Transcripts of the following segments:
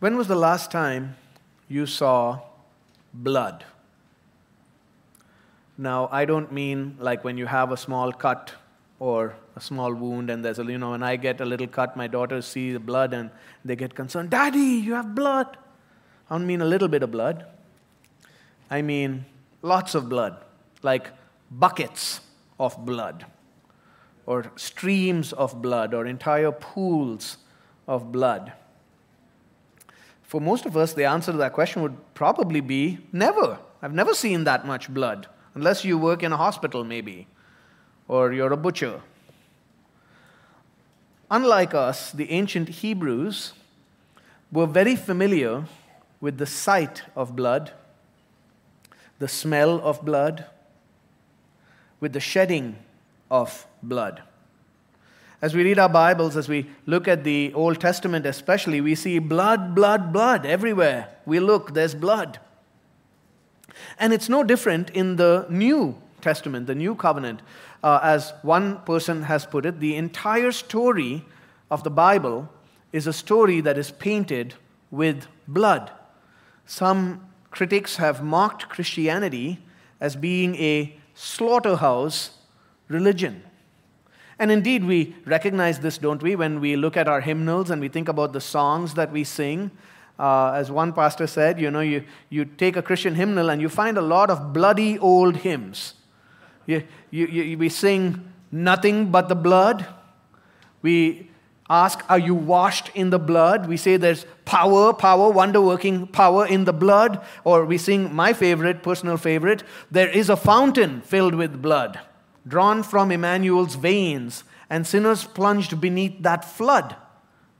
When was the last time you saw blood? Now, I don't mean like when you have a small cut or a small wound and there's a, you know, when I get a little cut, my daughters see the blood and they get concerned. Daddy, you have blood. I don't mean a little bit of blood. I mean lots of blood, like buckets of blood, or streams of blood, or entire pools of blood. For most of us, the answer to that question would probably be never. I've never seen that much blood, unless you work in a hospital, maybe, or you're a butcher. Unlike us, the ancient Hebrews were very familiar with the sight of blood, the smell of blood, with the shedding of blood. As we read our Bibles, as we look at the Old Testament especially, we see blood, blood, blood everywhere. We look, there's blood. And it's no different in the New Testament, the New Covenant. Uh, as one person has put it, the entire story of the Bible is a story that is painted with blood. Some critics have mocked Christianity as being a slaughterhouse religion. And indeed, we recognize this, don't we, when we look at our hymnals and we think about the songs that we sing. Uh, as one pastor said, you know, you, you take a Christian hymnal and you find a lot of bloody old hymns. You, you, you, we sing nothing but the blood. We ask, Are you washed in the blood? We say there's power, power, wonder working power in the blood. Or we sing my favorite, personal favorite, There is a fountain filled with blood drawn from Emmanuel's veins, and sinners plunged beneath that flood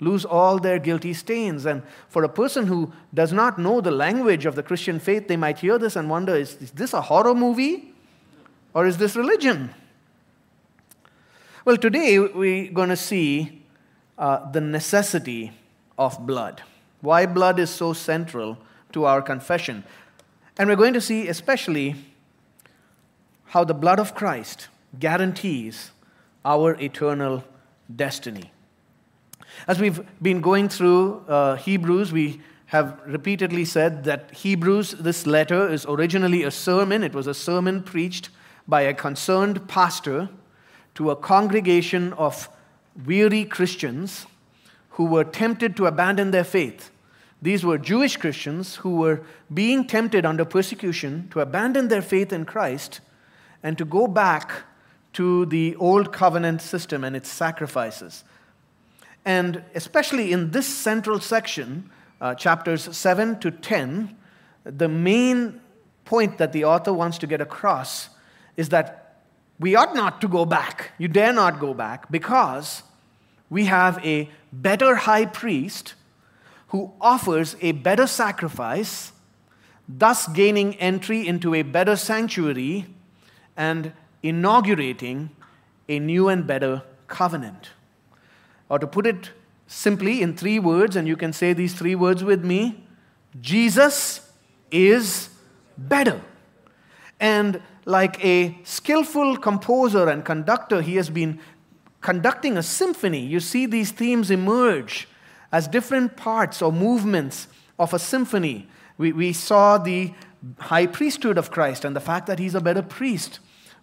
lose all their guilty stains. And for a person who does not know the language of the Christian faith, they might hear this and wonder is, is this a horror movie or is this religion? Well, today we're going to see uh, the necessity of blood. Why blood is so central to our confession. And we're going to see especially how the blood of Christ guarantees our eternal destiny. As we've been going through uh, Hebrews, we have repeatedly said that Hebrews, this letter, is originally a sermon. It was a sermon preached by a concerned pastor to a congregation of weary Christians who were tempted to abandon their faith. These were Jewish Christians who were being tempted under persecution to abandon their faith in Christ and to go back to the old covenant system and its sacrifices. And especially in this central section, uh, chapters 7 to 10, the main point that the author wants to get across is that we ought not to go back. You dare not go back because we have a better high priest who offers a better sacrifice, thus gaining entry into a better sanctuary and inaugurating a new and better covenant. Or to put it simply in three words, and you can say these three words with me Jesus is better. And like a skillful composer and conductor, he has been conducting a symphony. You see these themes emerge as different parts or movements of a symphony. We, we saw the high priesthood of Christ and the fact that he's a better priest.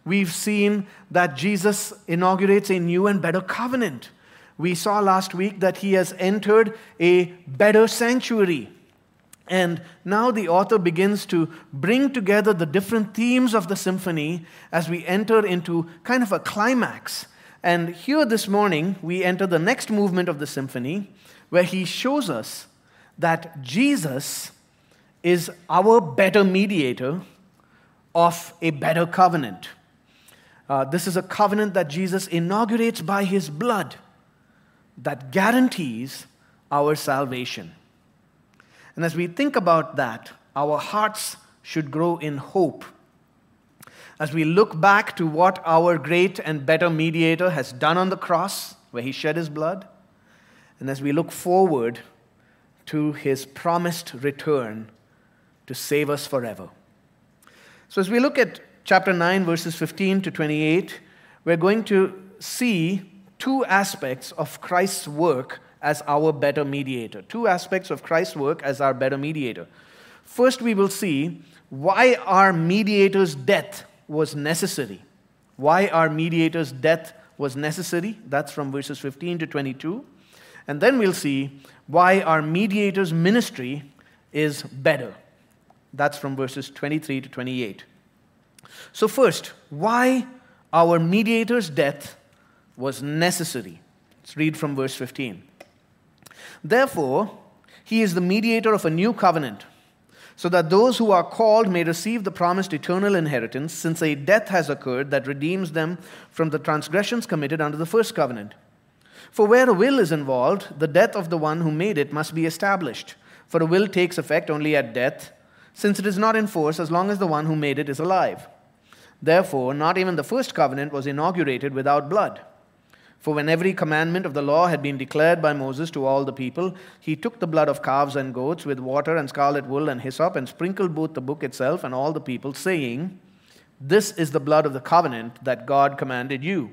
We've seen that Jesus inaugurates a new and better covenant. We saw last week that he has entered a better sanctuary. And now the author begins to bring together the different themes of the symphony as we enter into kind of a climax. And here this morning, we enter the next movement of the symphony where he shows us that Jesus is our better mediator of a better covenant. Uh, this is a covenant that Jesus inaugurates by his blood that guarantees our salvation. And as we think about that, our hearts should grow in hope. As we look back to what our great and better mediator has done on the cross, where he shed his blood, and as we look forward to his promised return to save us forever. So, as we look at chapter 9, verses 15 to 28, we're going to see two aspects of Christ's work as our better mediator. Two aspects of Christ's work as our better mediator. First, we will see why our mediator's death was necessary. Why our mediator's death was necessary. That's from verses 15 to 22. And then we'll see why our mediator's ministry is better. That's from verses 23 to 28. So, first, why our mediator's death was necessary. Let's read from verse 15. Therefore, he is the mediator of a new covenant, so that those who are called may receive the promised eternal inheritance, since a death has occurred that redeems them from the transgressions committed under the first covenant. For where a will is involved, the death of the one who made it must be established. For a will takes effect only at death, since it is not in force as long as the one who made it is alive. Therefore, not even the first covenant was inaugurated without blood. For when every commandment of the law had been declared by Moses to all the people, he took the blood of calves and goats with water and scarlet wool and hyssop and sprinkled both the book itself and all the people, saying, This is the blood of the covenant that God commanded you.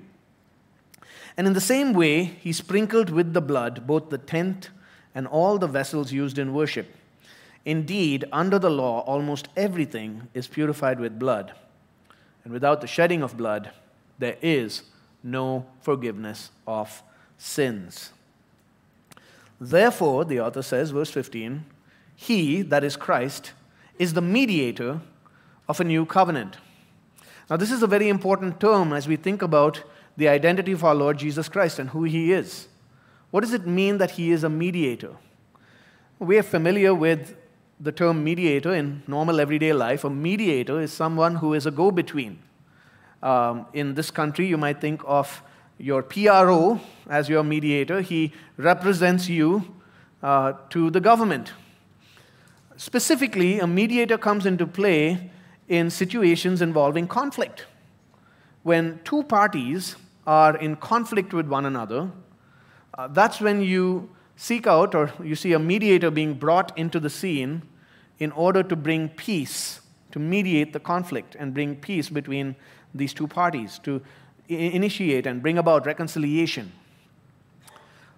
And in the same way, he sprinkled with the blood both the tent and all the vessels used in worship. Indeed, under the law, almost everything is purified with blood. And without the shedding of blood, there is no forgiveness of sins. Therefore, the author says, verse 15, He, that is Christ, is the mediator of a new covenant. Now, this is a very important term as we think about the identity of our Lord Jesus Christ and who He is. What does it mean that He is a mediator? We are familiar with the term mediator in normal everyday life. A mediator is someone who is a go between. Um, in this country, you might think of your PRO as your mediator. He represents you uh, to the government. Specifically, a mediator comes into play in situations involving conflict. When two parties are in conflict with one another, uh, that's when you seek out or you see a mediator being brought into the scene in order to bring peace, to mediate the conflict and bring peace between these two parties to initiate and bring about reconciliation.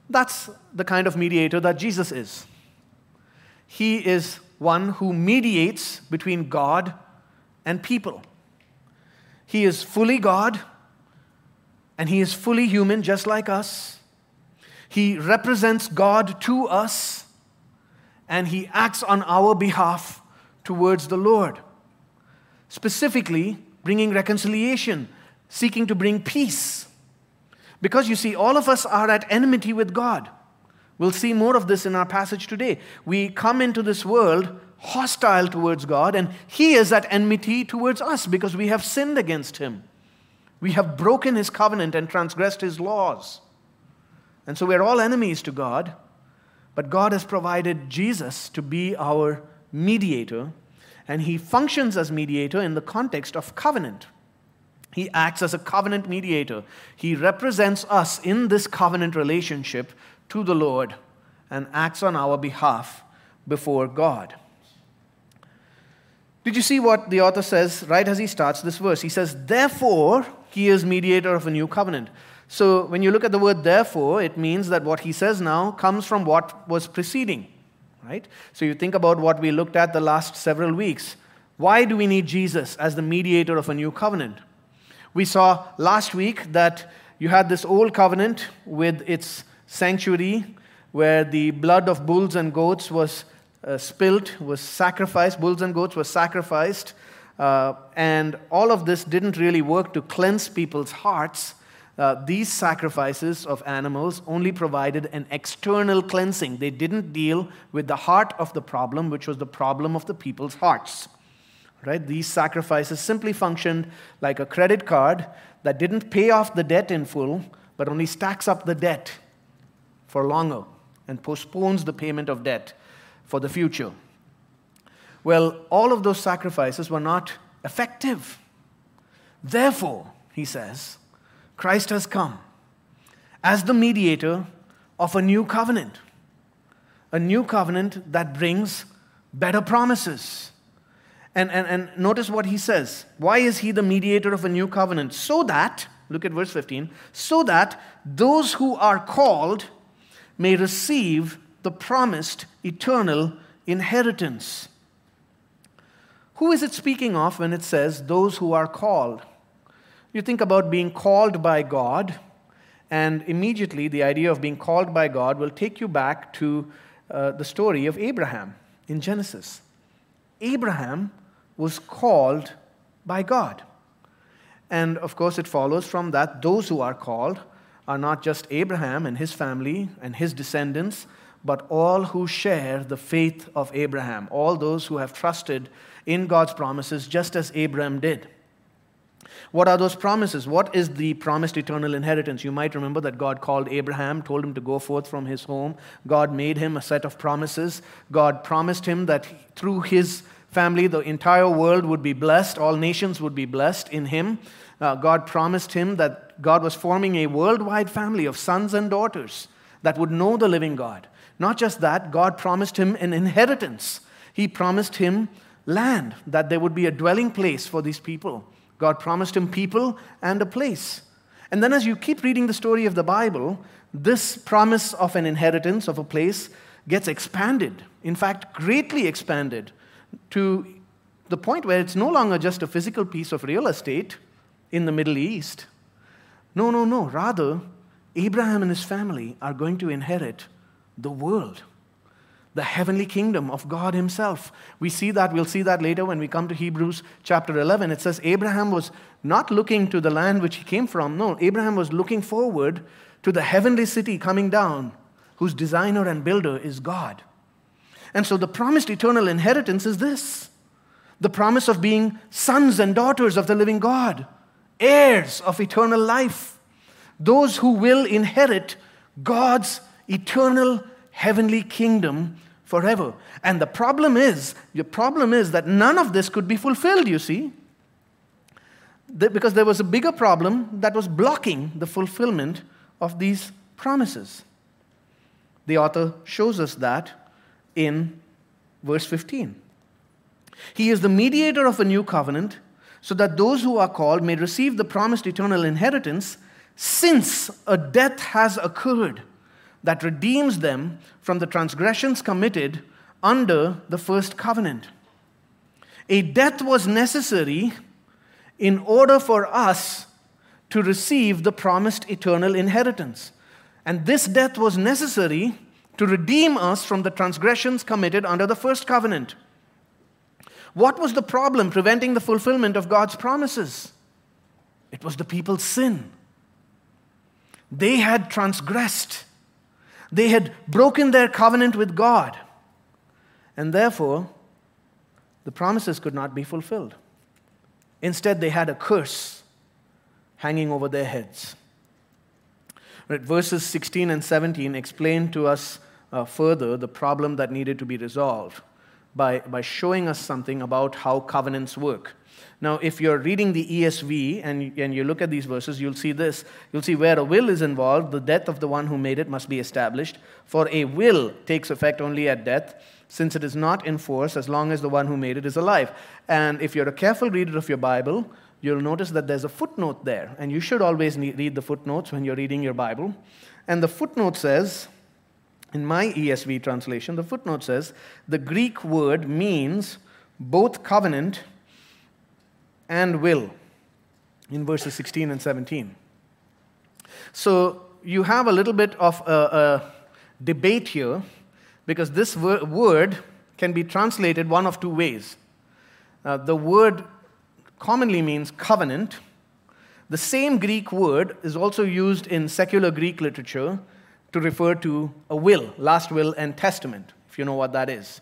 That's the kind of mediator that Jesus is. He is one who mediates between God and people. He is fully God and he is fully human, just like us. He represents God to us and he acts on our behalf towards the Lord. Specifically, bringing reconciliation, seeking to bring peace. Because you see, all of us are at enmity with God. We'll see more of this in our passage today. We come into this world hostile towards God, and He is at enmity towards us because we have sinned against Him. We have broken His covenant and transgressed His laws. And so we're all enemies to God, but God has provided Jesus to be our mediator and he functions as mediator in the context of covenant. He acts as a covenant mediator. He represents us in this covenant relationship to the Lord and acts on our behalf before God. Did you see what the author says right as he starts this verse? He says, Therefore, he is mediator of a new covenant. So when you look at the word therefore, it means that what he says now comes from what was preceding right? So you think about what we looked at the last several weeks. Why do we need Jesus as the mediator of a new covenant? We saw last week that you had this old covenant with its sanctuary where the blood of bulls and goats was uh, spilt, was sacrificed, bulls and goats were sacrificed. Uh, and all of this didn't really work to cleanse people's hearts uh, these sacrifices of animals only provided an external cleansing. They didn't deal with the heart of the problem, which was the problem of the people's hearts. Right? These sacrifices simply functioned like a credit card that didn't pay off the debt in full, but only stacks up the debt for longer and postpones the payment of debt for the future. Well, all of those sacrifices were not effective. Therefore, he says, Christ has come as the mediator of a new covenant, a new covenant that brings better promises. And, and, and notice what he says. Why is he the mediator of a new covenant? So that, look at verse 15, so that those who are called may receive the promised eternal inheritance. Who is it speaking of when it says those who are called? You think about being called by God, and immediately the idea of being called by God will take you back to uh, the story of Abraham in Genesis. Abraham was called by God. And of course, it follows from that those who are called are not just Abraham and his family and his descendants, but all who share the faith of Abraham, all those who have trusted in God's promises, just as Abraham did. What are those promises? What is the promised eternal inheritance? You might remember that God called Abraham, told him to go forth from his home. God made him a set of promises. God promised him that through his family, the entire world would be blessed, all nations would be blessed in him. Uh, God promised him that God was forming a worldwide family of sons and daughters that would know the living God. Not just that, God promised him an inheritance. He promised him land, that there would be a dwelling place for these people. God promised him people and a place. And then, as you keep reading the story of the Bible, this promise of an inheritance, of a place, gets expanded. In fact, greatly expanded to the point where it's no longer just a physical piece of real estate in the Middle East. No, no, no. Rather, Abraham and his family are going to inherit the world, the heavenly kingdom of God Himself. We see that, we'll see that later when we come to Hebrews chapter 11. It says Abraham was not looking to the land which he came from. No, Abraham was looking forward to the heavenly city coming down, whose designer and builder is God. And so the promised eternal inheritance is this the promise of being sons and daughters of the living God, heirs of eternal life, those who will inherit God's eternal heavenly kingdom forever. And the problem is, your problem is that none of this could be fulfilled, you see. Because there was a bigger problem that was blocking the fulfillment of these promises. The author shows us that in verse 15. He is the mediator of a new covenant, so that those who are called may receive the promised eternal inheritance, since a death has occurred that redeems them from the transgressions committed under the first covenant. A death was necessary in order for us to receive the promised eternal inheritance. And this death was necessary to redeem us from the transgressions committed under the first covenant. What was the problem preventing the fulfillment of God's promises? It was the people's sin. They had transgressed, they had broken their covenant with God, and therefore the promises could not be fulfilled. Instead, they had a curse hanging over their heads. Right, verses 16 and 17 explain to us uh, further the problem that needed to be resolved by, by showing us something about how covenants work. Now, if you're reading the ESV and, and you look at these verses, you'll see this. You'll see where a will is involved, the death of the one who made it must be established. For a will takes effect only at death, since it is not in force as long as the one who made it is alive. And if you're a careful reader of your Bible, you'll notice that there's a footnote there. And you should always read the footnotes when you're reading your Bible. And the footnote says, in my ESV translation, the footnote says the Greek word means both covenant and will in verses 16 and 17. So you have a little bit of a, a debate here because this word can be translated one of two ways. Uh, the word commonly means covenant. The same Greek word is also used in secular Greek literature to refer to a will, last will and testament, if you know what that is.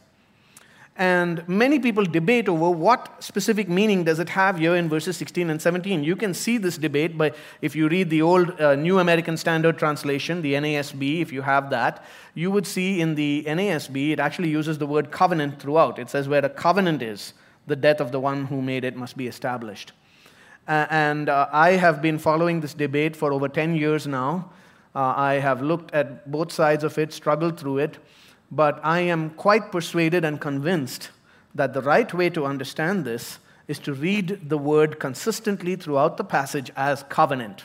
And many people debate over what specific meaning does it have here in verses 16 and 17. You can see this debate by if you read the old uh, New American Standard Translation, the NASB, if you have that, you would see in the NASB it actually uses the word covenant throughout. It says where a covenant is, the death of the one who made it must be established. Uh, and uh, I have been following this debate for over 10 years now. Uh, I have looked at both sides of it, struggled through it, but I am quite persuaded and convinced that the right way to understand this is to read the word consistently throughout the passage as covenant.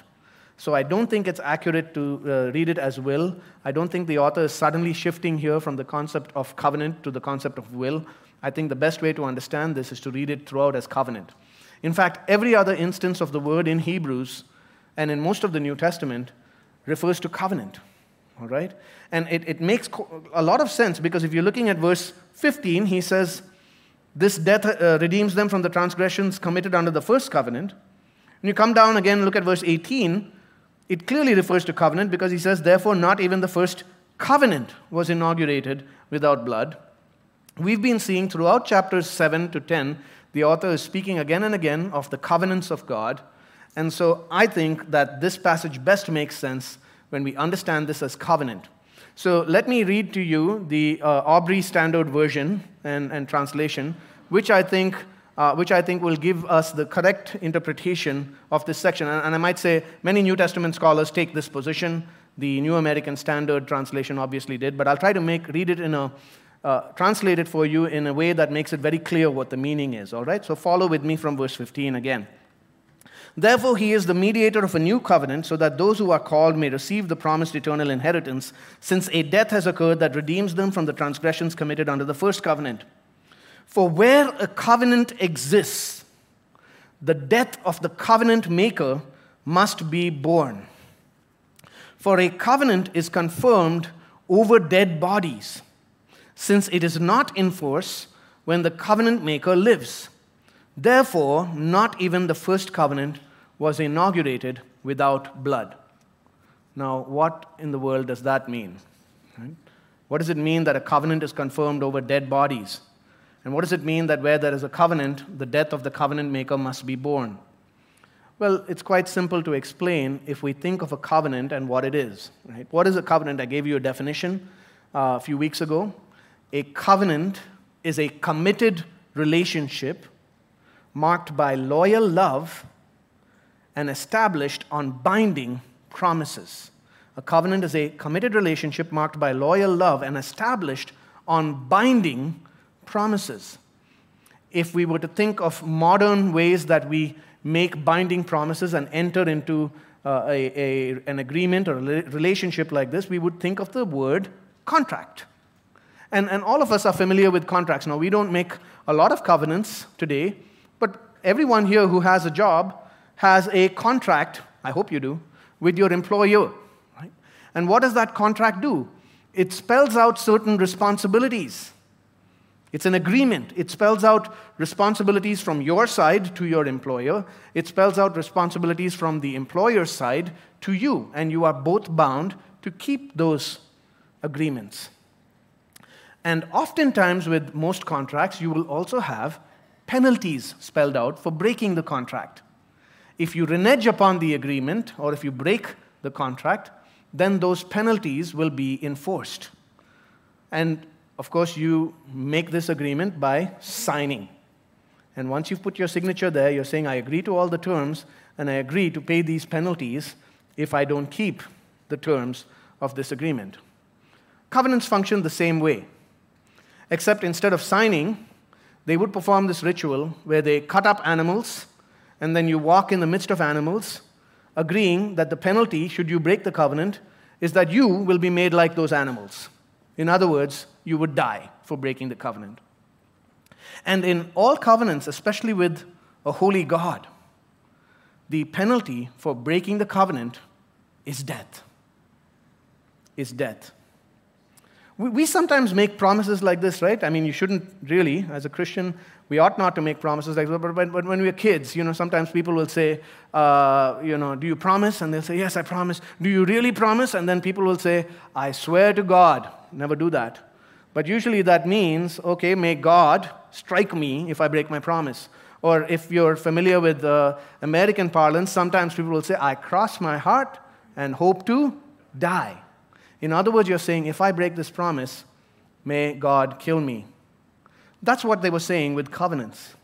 So I don't think it's accurate to uh, read it as will. I don't think the author is suddenly shifting here from the concept of covenant to the concept of will. I think the best way to understand this is to read it throughout as covenant. In fact, every other instance of the word in Hebrews and in most of the New Testament refers to covenant. All right? And it, it makes a lot of sense because if you're looking at verse 15, he says, This death uh, redeems them from the transgressions committed under the first covenant. When you come down again, look at verse 18, it clearly refers to covenant because he says, Therefore, not even the first covenant was inaugurated without blood. We've been seeing throughout chapters 7 to 10, the author is speaking again and again of the covenants of God. And so I think that this passage best makes sense when we understand this as covenant. So let me read to you the uh, Aubrey Standard Version and, and translation, which I think. Uh, which I think will give us the correct interpretation of this section. And, and I might say many New Testament scholars take this position. The New American Standard translation obviously did, but I'll try to make read it in a uh, translate it for you in a way that makes it very clear what the meaning is. All right? So follow with me from verse 15 again. Therefore, he is the mediator of a new covenant, so that those who are called may receive the promised eternal inheritance, since a death has occurred that redeems them from the transgressions committed under the first covenant. For where a covenant exists, the death of the covenant maker must be born. For a covenant is confirmed over dead bodies, since it is not in force when the covenant maker lives. Therefore, not even the first covenant was inaugurated without blood. Now, what in the world does that mean? What does it mean that a covenant is confirmed over dead bodies? And what does it mean that where there is a covenant, the death of the covenant maker must be born? Well, it's quite simple to explain if we think of a covenant and what it is. Right? What is a covenant? I gave you a definition uh, a few weeks ago. A covenant is a committed relationship marked by loyal love and established on binding promises. A covenant is a committed relationship marked by loyal love and established on binding promises. If we were to think of modern ways that we make binding promises and enter into uh, a, a, an agreement or a relationship like this, we would think of the word contract. And, and all of us are familiar with contracts. Now, we don't make a lot of covenants today, but everyone here who has a job has a contract, I hope you do, with your employer. Right? And what does that contract do? It spells out certain responsibilities. It's an agreement. It spells out responsibilities from your side to your employer. It spells out responsibilities from the employer's side to you. And you are both bound to keep those agreements. And oftentimes, with most contracts, you will also have penalties spelled out for breaking the contract. If you renege upon the agreement or if you break the contract, then those penalties will be enforced. And of course, you make this agreement by signing. And once you've put your signature there, you're saying, I agree to all the terms and I agree to pay these penalties if I don't keep the terms of this agreement. Covenants function the same way, except instead of signing, they would perform this ritual where they cut up animals and then you walk in the midst of animals, agreeing that the penalty, should you break the covenant, is that you will be made like those animals. In other words, you would die for breaking the covenant. And in all covenants, especially with a holy God, the penalty for breaking the covenant is death. Is death. We, we sometimes make promises like this, right? I mean, you shouldn't really, as a Christian, we ought not to make promises like that. But, but, when we're kids, you know, sometimes people will say, uh, you know, do you promise? And they'll say, yes, I promise. Do you really promise? And then people will say, I swear to God. Never do that. But usually that means, okay, may God strike me if I break my promise. Or if you're familiar with American parlance, sometimes people will say, I cross my heart and hope to die. In other words, you're saying, if I break this promise, may God kill me. That's what they were saying with covenants.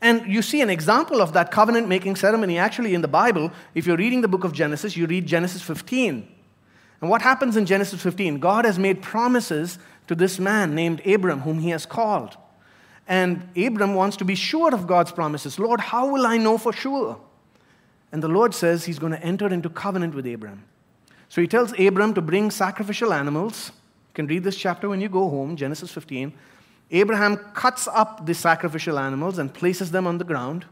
And you see an example of that covenant making ceremony actually in the Bible. If you're reading the book of Genesis, you read Genesis 15. And what happens in Genesis 15? God has made promises to this man named Abram, whom he has called. And Abram wants to be sure of God's promises. Lord, how will I know for sure? And the Lord says he's going to enter into covenant with Abram. So he tells Abram to bring sacrificial animals. You can read this chapter when you go home, Genesis 15. Abraham cuts up the sacrificial animals and places them on the ground.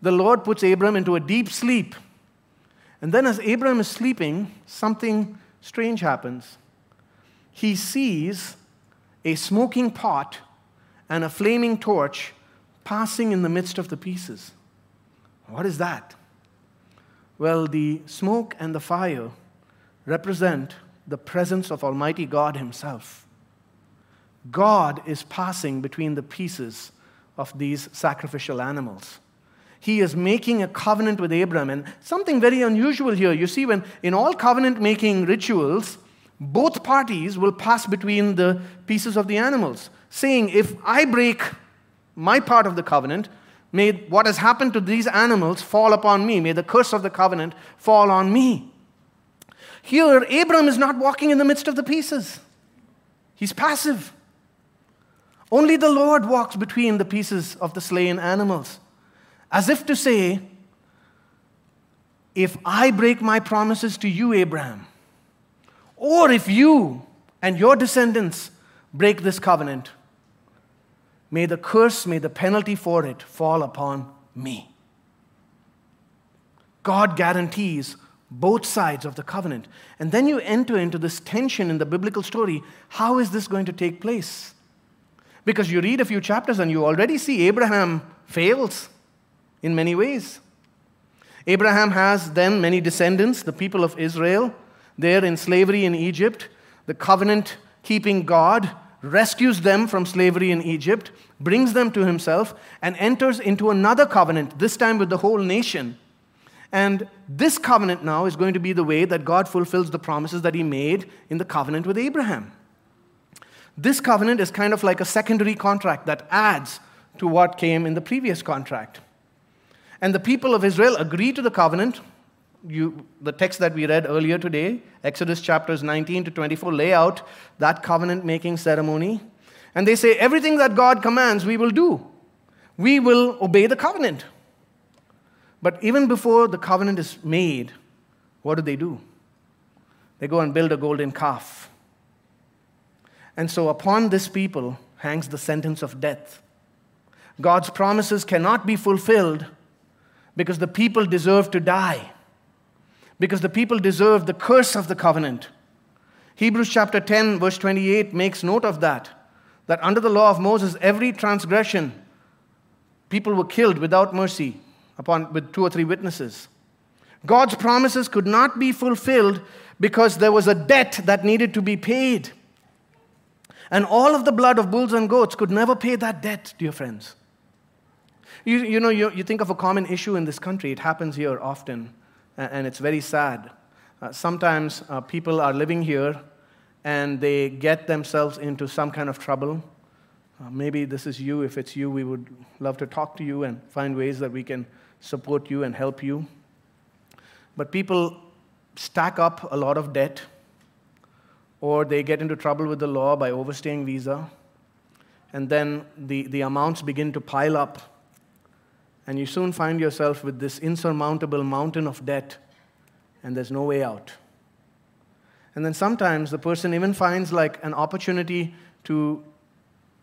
The Lord puts Abram into a deep sleep. And then, as Abram is sleeping, something strange happens. He sees a smoking pot and a flaming torch passing in the midst of the pieces. What is that? Well, the smoke and the fire represent the presence of Almighty God Himself. God is passing between the pieces of these sacrificial animals. He is making a covenant with Abram. And something very unusual here. You see, when in all covenant making rituals, both parties will pass between the pieces of the animals, saying, If I break my part of the covenant, may what has happened to these animals fall upon me. May the curse of the covenant fall on me. Here, Abram is not walking in the midst of the pieces, he's passive. Only the Lord walks between the pieces of the slain animals, as if to say, If I break my promises to you, Abraham, or if you and your descendants break this covenant, may the curse, may the penalty for it fall upon me. God guarantees both sides of the covenant. And then you enter into this tension in the biblical story. How is this going to take place? Because you read a few chapters and you already see Abraham fails in many ways. Abraham has then many descendants, the people of Israel. They're in slavery in Egypt. The covenant keeping God rescues them from slavery in Egypt, brings them to himself, and enters into another covenant, this time with the whole nation. And this covenant now is going to be the way that God fulfills the promises that he made in the covenant with Abraham. This covenant is kind of like a secondary contract that adds to what came in the previous contract. And the people of Israel agree to the covenant you, the text that we read earlier today, Exodus chapters 19 to 24, lay out that covenant making ceremony. And they say, everything that God commands, we will do. We will obey the covenant. But even before the covenant is made, what do they do? They go and build a golden calf. And so upon this people hangs the sentence of death. God's promises cannot be fulfilled because the people deserve to die because the people deserve the curse of the covenant. Hebrews chapter 10, verse 28 makes note of that. That under the law of Moses, every transgression, people were killed without mercy upon, with two or three witnesses. God's promises could not be fulfilled because there was a debt that needed to be paid. And all of the blood of bulls and goats could never pay that debt, dear friends. You, you know, you, you think of a common issue in this country, it happens here often and it's very sad. Uh, sometimes uh, people are living here and they get themselves into some kind of trouble. Uh, maybe this is you. If it's you, we would love to talk to you and find ways that we can support you and help you. But people stack up a lot of debt, or they get into trouble with the law by overstaying visa, and then the, the amounts begin to pile up and you soon find yourself with this insurmountable mountain of debt, and there's no way out. And then sometimes the person even finds like an opportunity to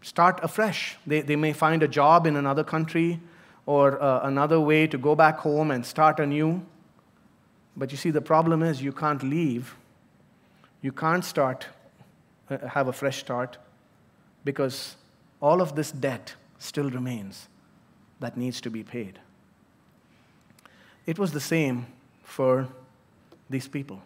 start afresh. They, they may find a job in another country or uh, another way to go back home and start anew. But you see, the problem is you can't leave. You can't start, uh, have a fresh start, because all of this debt still remains that needs to be paid. It was the same for these people.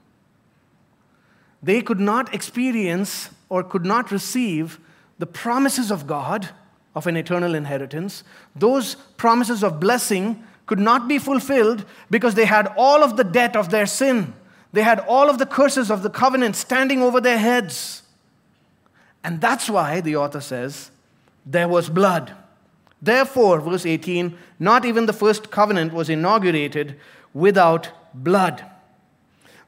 They could not experience or could not receive the promises of God of an eternal inheritance. Those promises of blessing could not be fulfilled because they had all of the debt of their sin. They had all of the curses of the covenant standing over their heads. And that's why the author says there was blood. Therefore, verse 18, not even the first covenant was inaugurated without blood.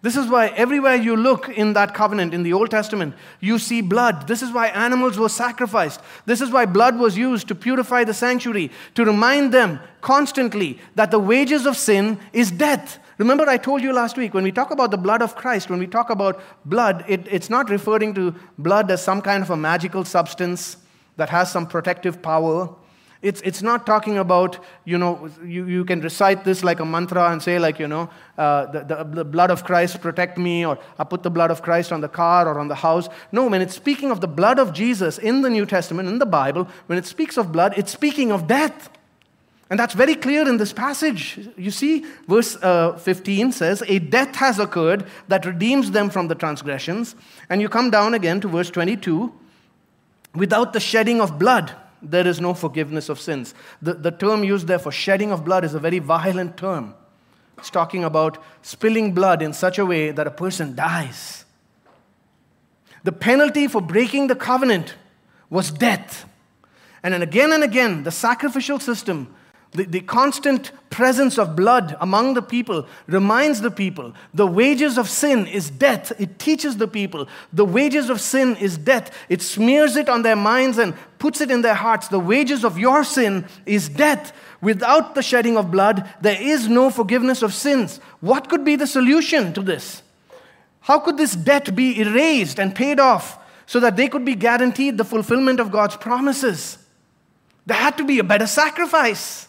This is why everywhere you look in that covenant in the Old Testament, you see blood. This is why animals were sacrificed. This is why blood was used to purify the sanctuary, to remind them constantly that the wages of sin is death. Remember, I told you last week when we talk about the blood of Christ, when we talk about blood, it, it's not referring to blood as some kind of a magical substance that has some protective power. It's, it's not talking about, you know, you, you can recite this like a mantra and say, like, you know, uh, the, the, the blood of Christ protect me, or I put the blood of Christ on the car or on the house. No, when it's speaking of the blood of Jesus in the New Testament, in the Bible, when it speaks of blood, it's speaking of death. And that's very clear in this passage. You see, verse uh, 15 says, A death has occurred that redeems them from the transgressions. And you come down again to verse 22 without the shedding of blood there is no forgiveness of sins. The, the term used there for shedding of blood is a very violent term. It's talking about spilling blood in such a way that a person dies. The penalty for breaking the covenant was death. And then again and again, the sacrificial system the, the constant presence of blood among the people reminds the people the wages of sin is death. It teaches the people the wages of sin is death. It smears it on their minds and puts it in their hearts. The wages of your sin is death. Without the shedding of blood, there is no forgiveness of sins. What could be the solution to this? How could this debt be erased and paid off so that they could be guaranteed the fulfillment of God's promises? There had to be a better sacrifice.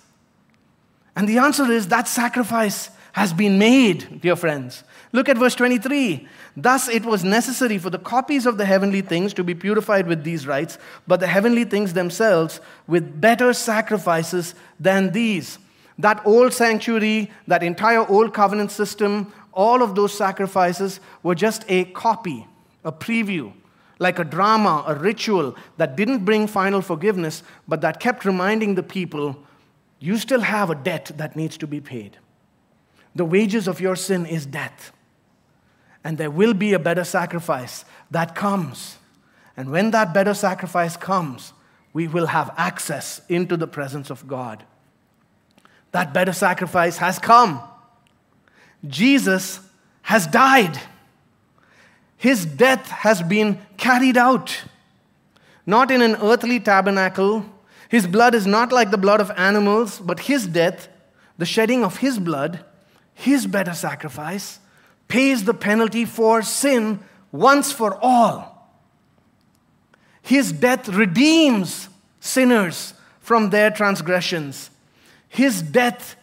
And the answer is that sacrifice has been made, dear friends. Look at verse 23. Thus it was necessary for the copies of the heavenly things to be purified with these rites, but the heavenly things themselves with better sacrifices than these. That old sanctuary, that entire old covenant system, all of those sacrifices were just a copy, a preview, like a drama, a ritual that didn't bring final forgiveness, but that kept reminding the people you still have a debt that needs to be paid. The wages of your sin is death. And there will be a better sacrifice that comes. And when that better sacrifice comes, we will have access into the presence of God. That better sacrifice has come. Jesus has died. His death has been carried out, not in an earthly tabernacle his blood is not like the blood of animals, but his death, the shedding of his blood, his better sacrifice, pays the penalty for sin once for all. His death redeems sinners from their transgressions. His death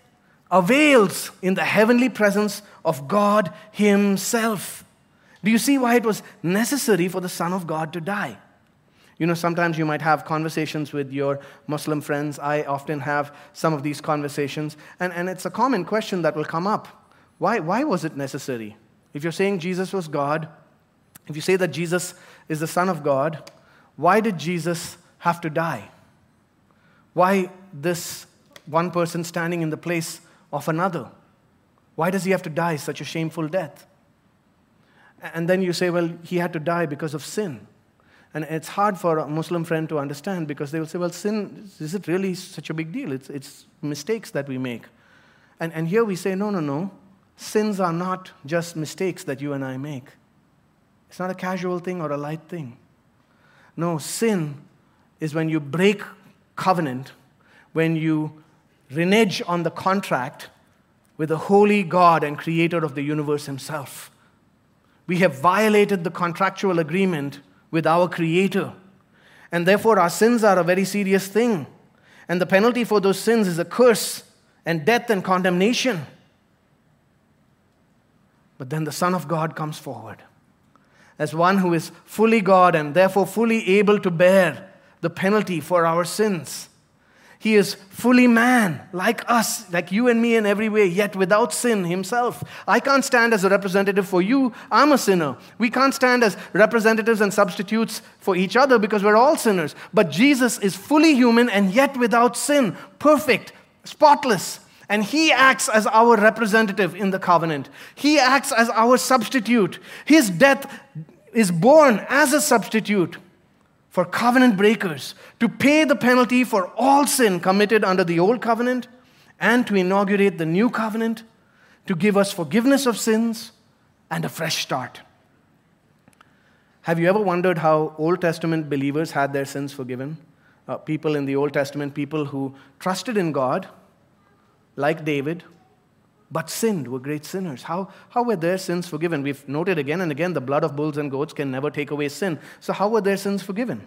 avails in the heavenly presence of God Himself. Do you see why it was necessary for the Son of God to die? You know, sometimes you might have conversations with your Muslim friends. I often have some of these conversations, and, and it's a common question that will come up. Why, why was it necessary? If you're saying Jesus was God, if you say that Jesus is the Son of God, why did Jesus have to die? Why this one person standing in the place of another? Why does he have to die such a shameful death? And then you say, well, he had to die because of sin. And it's hard for a Muslim friend to understand because they will say, well, sin, is it really such a big deal? It's, it's mistakes that we make. And, and here we say, no, no, no. Sins are not just mistakes that you and I make. It's not a casual thing or a light thing. No, sin is when you break covenant, when you renege on the contract with the holy God and creator of the universe himself. We have violated the contractual agreement with our Creator. And therefore, our sins are a very serious thing. And the penalty for those sins is a curse and death and condemnation. But then the Son of God comes forward as one who is fully God and therefore fully able to bear the penalty for our sins. He is fully man, like us, like you and me in every way, yet without sin himself. I can't stand as a representative for you. I'm a sinner. We can't stand as representatives and substitutes for each other because we're all sinners. But Jesus is fully human and yet without sin, perfect, spotless. And he acts as our representative in the covenant. He acts as our substitute. His death is born as a substitute for covenant breakers to pay the penalty for all sin committed under the old covenant and to inaugurate the new covenant to give us forgiveness of sins and a fresh start. Have you ever wondered how Old Testament believers had their sins forgiven? Uh, people in the Old Testament, people who trusted in God, like David, but sinned, were great sinners. How, how were their sins forgiven? We've noted again and again the blood of bulls and goats can never take away sin. So, how were their sins forgiven?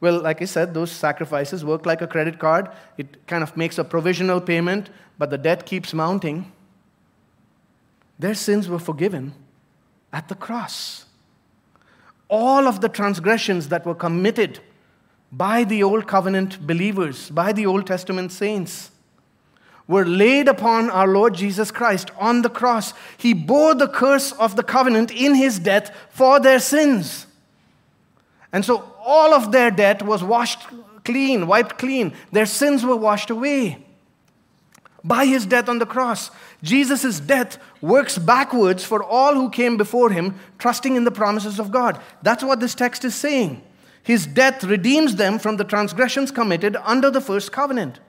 Well, like I said, those sacrifices work like a credit card. It kind of makes a provisional payment, but the debt keeps mounting. Their sins were forgiven at the cross. All of the transgressions that were committed by the Old Covenant believers, by the Old Testament saints, were laid upon our Lord Jesus Christ on the cross. He bore the curse of the covenant in his death for their sins. And so all of their debt was washed clean, wiped clean. Their sins were washed away by his death on the cross. Jesus' death works backwards for all who came before him, trusting in the promises of God. That's what this text is saying. His death redeems them from the transgressions committed under the first covenant.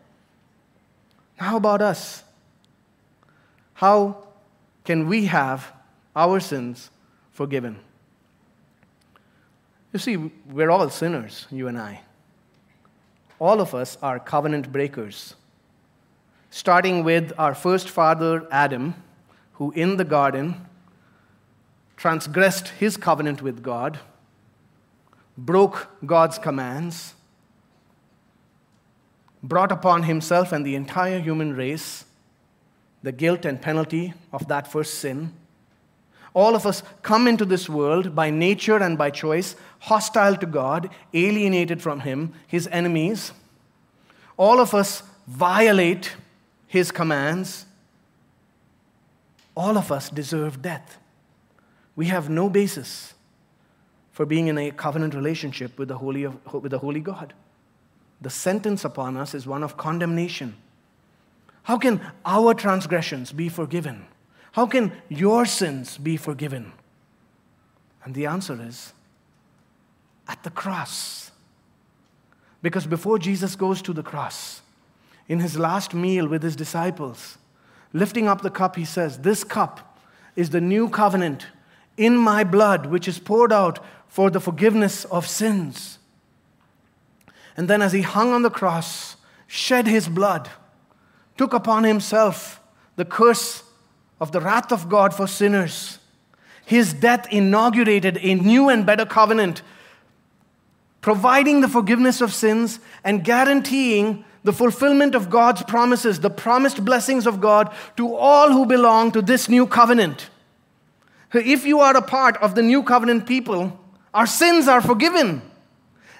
How about us? How can we have our sins forgiven? You see, we're all sinners, you and I. All of us are covenant breakers. Starting with our first father, Adam, who in the garden transgressed his covenant with God, broke God's commands, brought upon himself and the entire human race the guilt and penalty of that first sin all of us come into this world by nature and by choice, hostile to God, alienated from Him, His enemies. All of us violate His commands. All of us deserve death. We have no basis for being in a covenant relationship with the holy, with the holy God. The sentence upon us is one of condemnation. How can our transgressions be forgiven? How can your sins be forgiven? And the answer is at the cross. Because before Jesus goes to the cross, in his last meal with his disciples, lifting up the cup, he says, This cup is the new covenant in my blood, which is poured out for the forgiveness of sins. And then, as he hung on the cross, shed his blood, took upon himself the curse of the wrath of God for sinners. His death inaugurated a new and better covenant, providing the forgiveness of sins and guaranteeing the fulfillment of God's promises, the promised blessings of God to all who belong to this new covenant. If you are a part of the new covenant people, our sins are forgiven.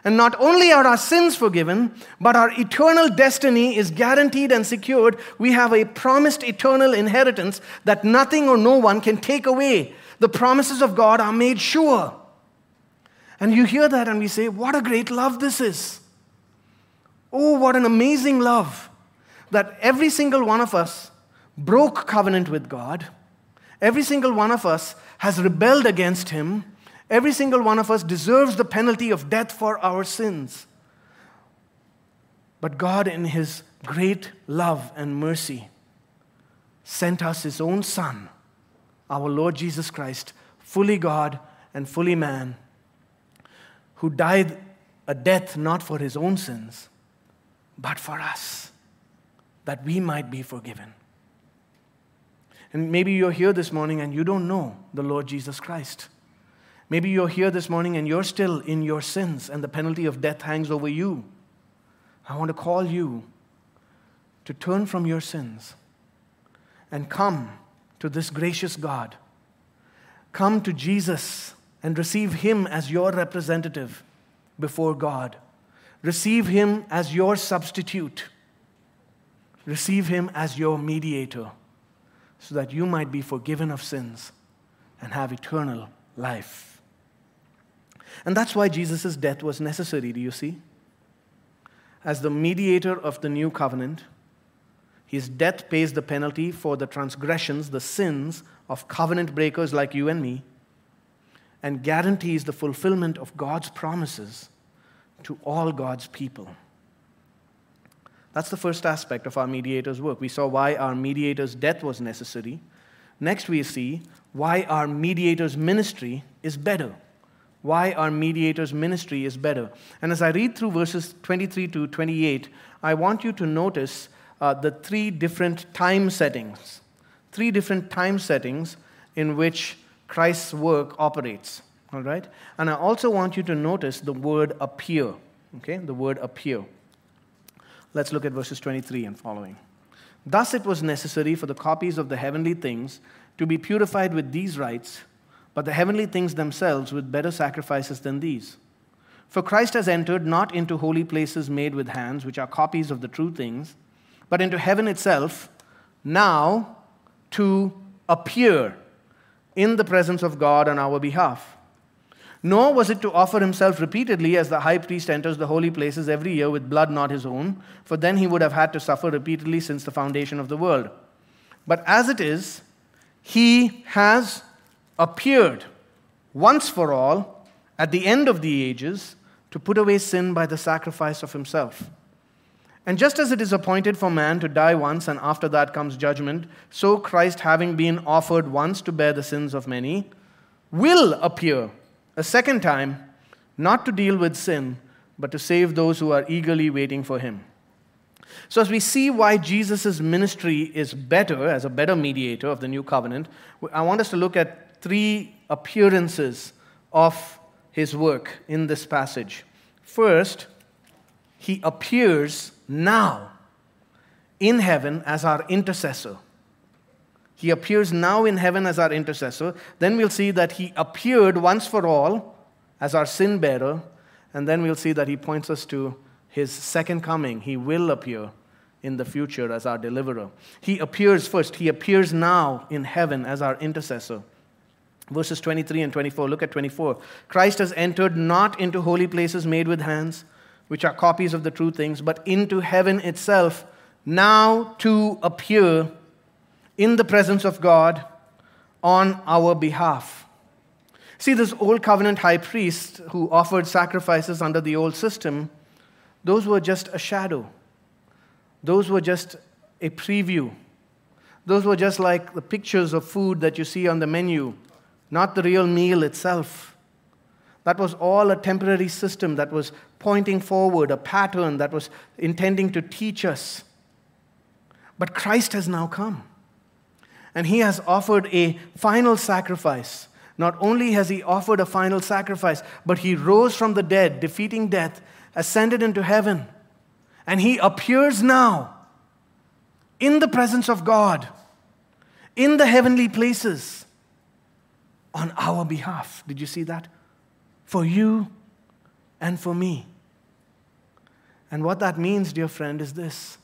And not only are our sins forgiven, but our eternal destiny is guaranteed and secured. We have a promised eternal inheritance that nothing or no one can take away. The promises of God are made sure. And you hear that and we say, What a great love this is! Oh, what an amazing love that every single one of us broke covenant with God. Every single one of us has rebelled against Him Every single one of us deserves the penalty of death for our sins. But God, in His great love and mercy, sent us His own Son, our Lord Jesus Christ, fully God and fully man, who died a death not for His own sins, but for us, that we might be forgiven. And maybe you're here this morning and you don't know the Lord Jesus Christ. Maybe you're here this morning and you're still in your sins and the penalty of death hangs over you. I want to call you to turn from your sins and come to this gracious God. Come to Jesus and receive Him as your representative before God. Receive Him as your substitute. Receive Him as your mediator so that you might be forgiven of sins and have eternal life. And that's why Jesus' death was necessary, do you see? As the mediator of the new covenant, his death pays the penalty for the transgressions, the sins of covenant breakers like you and me, and guarantees the fulfillment of God's promises to all God's people. That's the first aspect of our mediator's work. We saw why our mediator's death was necessary. Next, we see why our mediator's ministry is better. Why our mediator's ministry is better. And as I read through verses 23 to 28, I want you to notice uh, the three different time settings. Three different time settings in which Christ's work operates. All right? And I also want you to notice the word appear. Okay? The word appear. Let's look at verses 23 and following. Thus it was necessary for the copies of the heavenly things to be purified with these rites, but the heavenly things themselves with better sacrifices than these. For Christ has entered not into holy places made with hands, which are copies of the true things, but into heaven itself, now to appear in the presence of God on our behalf. Nor was it to offer himself repeatedly as the high priest enters the holy places every year with blood not his own, for then he would have had to suffer repeatedly since the foundation of the world. But as it is, he has appeared once for all at the end of the ages to put away sin by the sacrifice of himself. And just as it is appointed for man to die once and after that comes judgment, so Christ, having been offered once to bear the sins of many, will appear a second time, not to deal with sin, but to save those who are eagerly waiting for him. So, as we see why Jesus' ministry is better, as a better mediator of the new covenant, I want us to look at three appearances of his work in this passage. First, he appears now in heaven as our intercessor. He appears now in heaven as our intercessor. Then we'll see that he appeared once for all as our sin bearer. And then we'll see that he points us to his second coming. He will appear in the future as our deliverer. He appears first, he appears now in heaven as our intercessor. Verses 23 and 24. Look at 24. Christ has entered not into holy places made with hands, which are copies of the true things, but into heaven itself, now to appear in the presence of God on our behalf. See, this old covenant high priest who offered sacrifices under the old system, those were just a shadow. Those were just a preview. Those were just like the pictures of food that you see on the menu, not the real meal itself. That was all a temporary system that was pointing forward, a pattern that was intending to teach us. But Christ has now come and he has offered a final sacrifice. Not only has he offered a final sacrifice, but he rose from the dead, defeating death, ascended into heaven, and he appears now in the presence of God, in the heavenly places, on our behalf. Did you see that? For you and for me. And what that means, dear friend, is this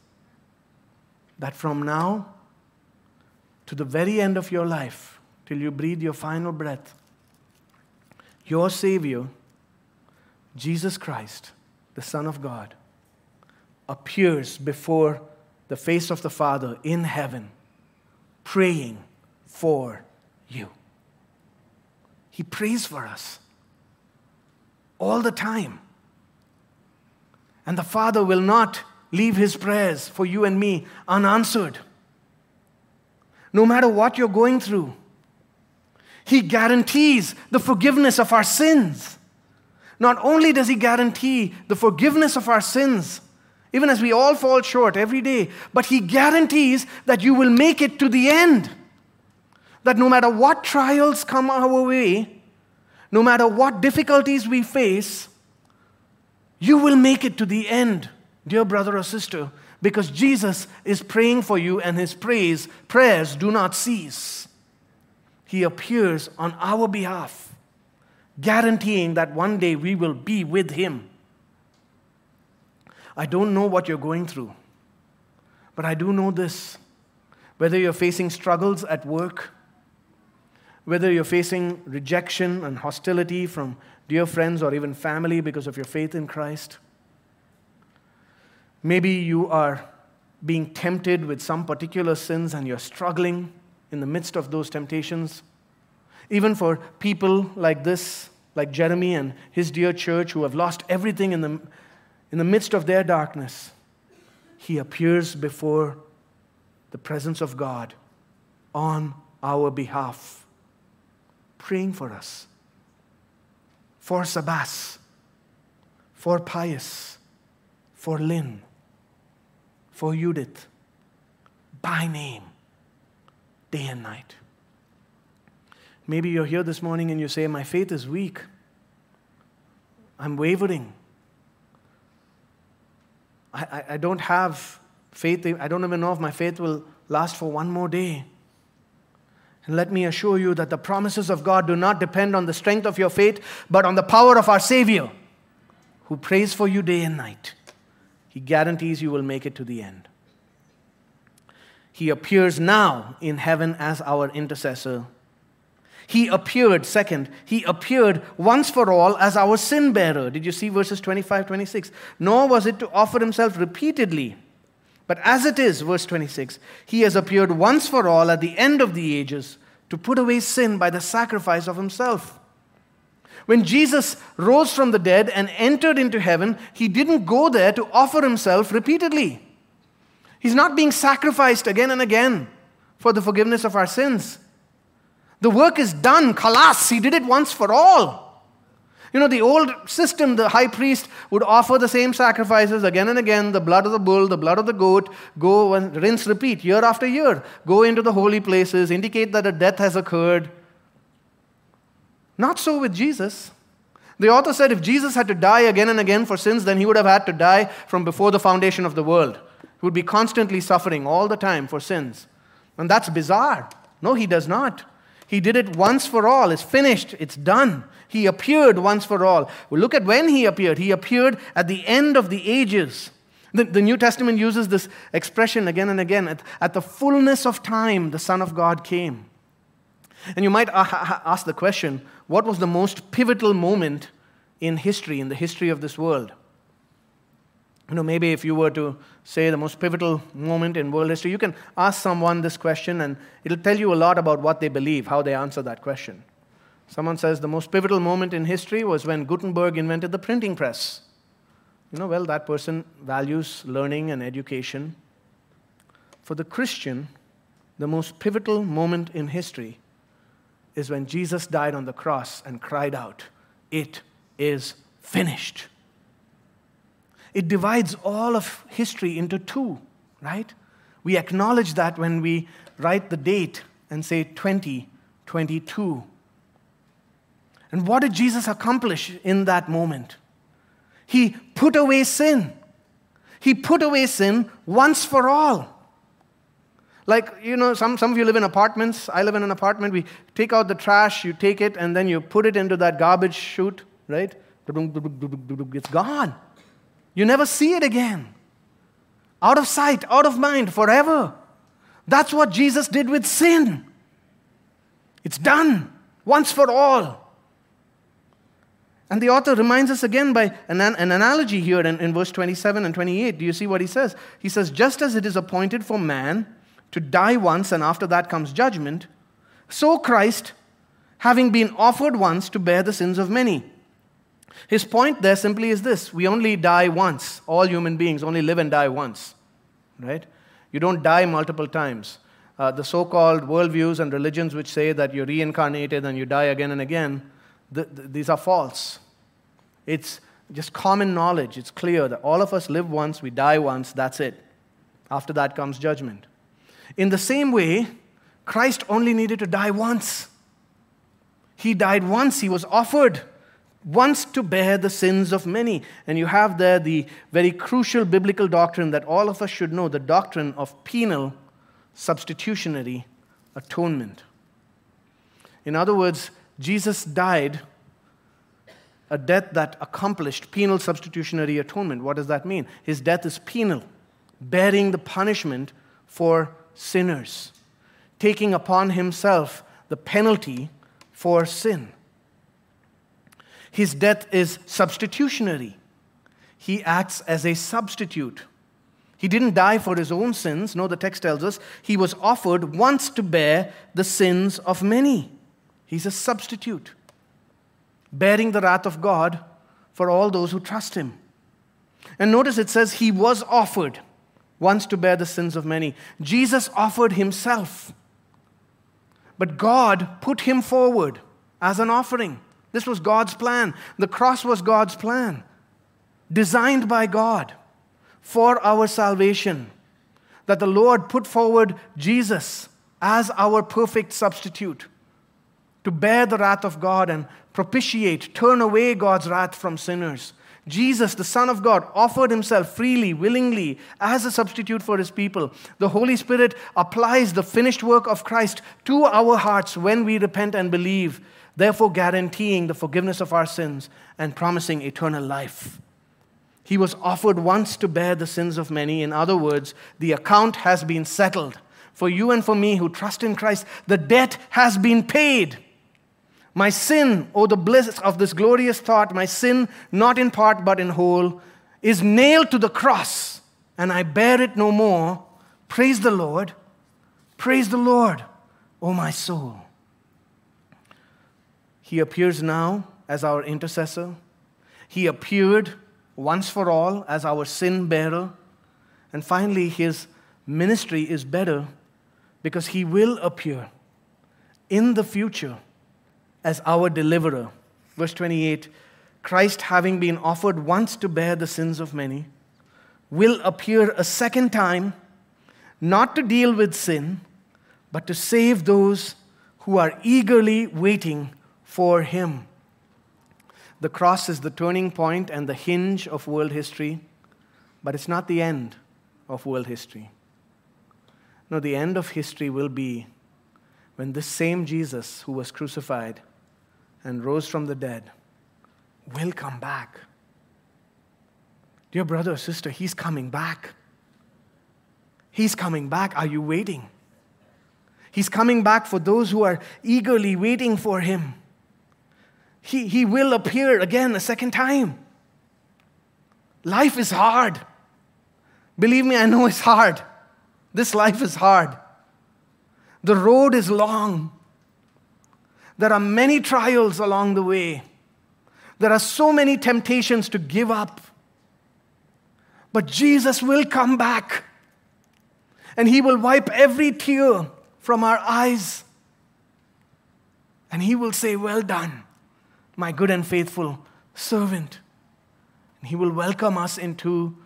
that from now to the very end of your life, till you breathe your final breath, your Savior, Jesus Christ, the Son of God, appears before the face of the Father in heaven, praying for you. He prays for us all the time. And the Father will not leave his prayers for you and me unanswered no matter what you're going through. He guarantees the forgiveness of our sins. Not only does He guarantee the forgiveness of our sins, even as we all fall short every day, but He guarantees that you will make it to the end. That no matter what trials come our way, no matter what difficulties we face, you will make it to the end, dear brother or sister, because Jesus is praying for you and his praise, prayers do not cease. He appears on our behalf, guaranteeing that one day we will be with him. I don't know what you're going through, but I do know this. Whether you're facing struggles at work, whether you're facing rejection and hostility from dear friends or even family because of your faith in Christ, Maybe you are being tempted with some particular sins and you're struggling in the midst of those temptations. Even for people like this, like Jeremy and his dear church who have lost everything in the, in the midst of their darkness, he appears before the presence of God on our behalf, praying for us. For Sabas, for Pius, for Lynn, for Judith, by name, day and night. Maybe you're here this morning and you say, My faith is weak. I'm wavering. I, I, I don't have faith. I don't even know if my faith will last for one more day. And let me assure you that the promises of God do not depend on the strength of your faith, but on the power of our Savior, who prays for you day and night. He guarantees you will make it to the end. He appears now in heaven as our intercessor he appeared, second, he appeared once for all as our sin bearer. Did you see verses 25, 26? Nor was it to offer himself repeatedly. But as it is, verse 26, he has appeared once for all at the end of the ages to put away sin by the sacrifice of himself. When Jesus rose from the dead and entered into heaven, he didn't go there to offer himself repeatedly. He's not being sacrificed again and again for the forgiveness of our sins. The work is done. Kalas, he did it once for all. You know, the old system, the high priest would offer the same sacrifices again and again the blood of the bull, the blood of the goat, go and rinse, repeat year after year. Go into the holy places, indicate that a death has occurred. Not so with Jesus. The author said if Jesus had to die again and again for sins, then he would have had to die from before the foundation of the world. He would be constantly suffering all the time for sins. And that's bizarre. No, he does not. He did it once for all. It's finished. It's done. He appeared once for all. Well, look at when he appeared. He appeared at the end of the ages. The, the New Testament uses this expression again and again. At, at the fullness of time, the Son of God came. And you might ask the question what was the most pivotal moment in history, in the history of this world? You know, maybe if you were to say the most pivotal moment in world history, you can ask someone this question and it'll tell you a lot about what they believe, how they answer that question. Someone says the most pivotal moment in history was when Gutenberg invented the printing press. You know, well, that person values learning and education. For the Christian, the most pivotal moment in history is when Jesus died on the cross and cried out, It is finished. It divides all of history into two, right? We acknowledge that when we write the date and say 2022. And what did Jesus accomplish in that moment? He put away sin. He put away sin once for all. Like, you know, some, some of you live in apartments. I live in an apartment. We take out the trash, you take it, and then you put it into that garbage chute, right? It's gone. You never see it again. Out of sight, out of mind, forever. That's what Jesus did with sin. It's done once for all. And the author reminds us again by an, an analogy here in, in verse 27 and 28. Do you see what he says? He says, Just as it is appointed for man to die once and after that comes judgment, so Christ, having been offered once to bear the sins of many his point there simply is this we only die once. All human beings only live and die once, right? You don't die multiple times. Uh, the so called worldviews and religions which say that you're reincarnated and you die again and again, th- th- these are false. It's just common knowledge. It's clear that all of us live once, we die once, that's it. After that comes judgment. In the same way, Christ only needed to die once. He died once, he was offered once to bear the sins of many. And you have there the very crucial biblical doctrine that all of us should know the doctrine of penal substitutionary atonement. In other words, Jesus died a death that accomplished penal substitutionary atonement. What does that mean? His death is penal, bearing the punishment for sinners, taking upon himself the penalty for sin. His death is substitutionary. He acts as a substitute. He didn't die for his own sins. No, the text tells us he was offered once to bear the sins of many. He's a substitute, bearing the wrath of God for all those who trust him. And notice it says he was offered once to bear the sins of many. Jesus offered himself. But God put him forward as an offering. This was God's plan. The cross was God's plan, designed by God for our salvation. That the Lord put forward Jesus as our perfect substitute to bear the wrath of God and propitiate, turn away God's wrath from sinners. Jesus, the Son of God, offered himself freely, willingly, as a substitute for his people. The Holy Spirit applies the finished work of Christ to our hearts when we repent and believe, therefore guaranteeing the forgiveness of our sins and promising eternal life. He was offered once to bear the sins of many. In other words, the account has been settled. For you and for me who trust in Christ, the debt has been paid. My sin, oh, the bliss of this glorious thought, my sin, not in part but in whole, is nailed to the cross, and I bear it no more. Praise the Lord. Praise the Lord, O my soul. He appears now as our intercessor. He appeared once for all as our sin bearer. And finally, his ministry is better because he will appear in the future as our deliverer. Verse 28 Christ, having been offered once to bear the sins of many, will appear a second time, not to deal with sin, but to save those who are eagerly waiting for him. The cross is the turning point and the hinge of world history, but it's not the end of world history. No, the end of history will be when this same Jesus who was crucified and rose from the dead will come back. Dear brother or sister, he's coming back. He's coming back. Are you waiting? He's coming back for those who are eagerly waiting for him. He, he will appear again a second time. Life is hard. Believe me, I know it's hard. This life is hard. The road is long. There are many trials along the way. There are so many temptations to give up. But Jesus will come back and He will wipe every tear from our eyes. And He will say, Well done, my good and faithful servant. And He will welcome us into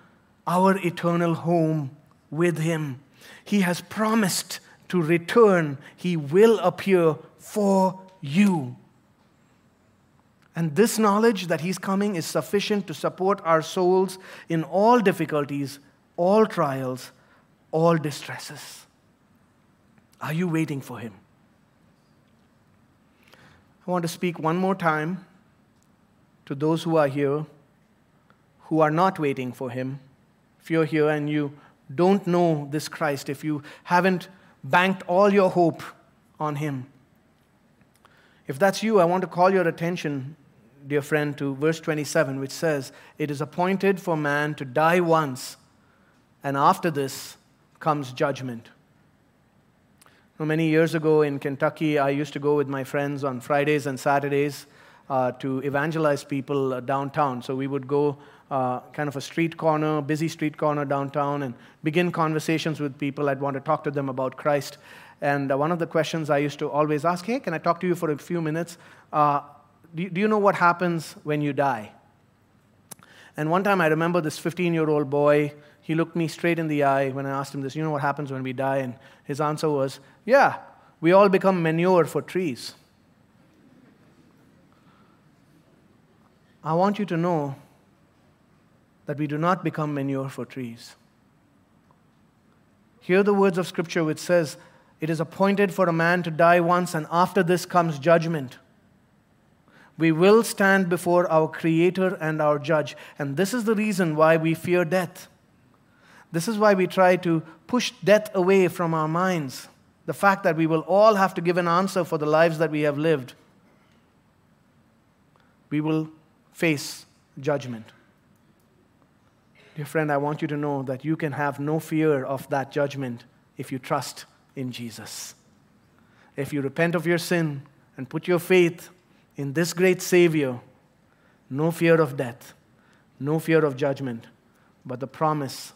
our eternal home with Him. He has promised to return, He will appear for you. And this knowledge that He's coming is sufficient to support our souls in all difficulties, all trials, all distresses. Are you waiting for Him? I want to speak one more time to those who are here who are not waiting for Him. If you're here and you don't know this Christ, if you haven't banked all your hope on Him, if that's you, I want to call your attention, dear friend, to verse 27, which says, It is appointed for man to die once, and after this comes judgment. Many years ago in Kentucky, I used to go with my friends on Fridays and Saturdays uh, to evangelize people uh, downtown. So we would go uh, kind of a street corner, busy street corner downtown, and begin conversations with people. I'd want to talk to them about Christ. And uh, one of the questions I used to always ask, hey, can I talk to you for a few minutes? Uh, do you know what happens when you die? And one time I remember this 15 year old boy, he looked me straight in the eye when I asked him this, you know what happens when we die? And his answer was, yeah, we all become manure for trees. I want you to know that we do not become manure for trees. Hear the words of Scripture which says, it is appointed for a man to die once, and after this comes judgment. We will stand before our Creator and our Judge. And this is the reason why we fear death. This is why we try to push death away from our minds. The fact that we will all have to give an answer for the lives that we have lived. We will face judgment. Dear friend, I want you to know that you can have no fear of that judgment if you trust in Jesus. If you repent of your sin and put your faith in this great Savior, no fear of death, no fear of judgment, but the promise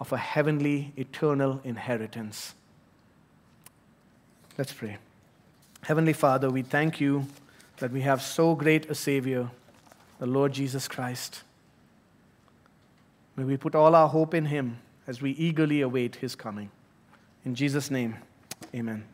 of a heavenly, eternal inheritance. Let's pray. Heavenly Father, we thank you that we have so great a Savior, the Lord Jesus Christ. May we put all our hope in Him as we eagerly await His coming. In Jesus' name, amen.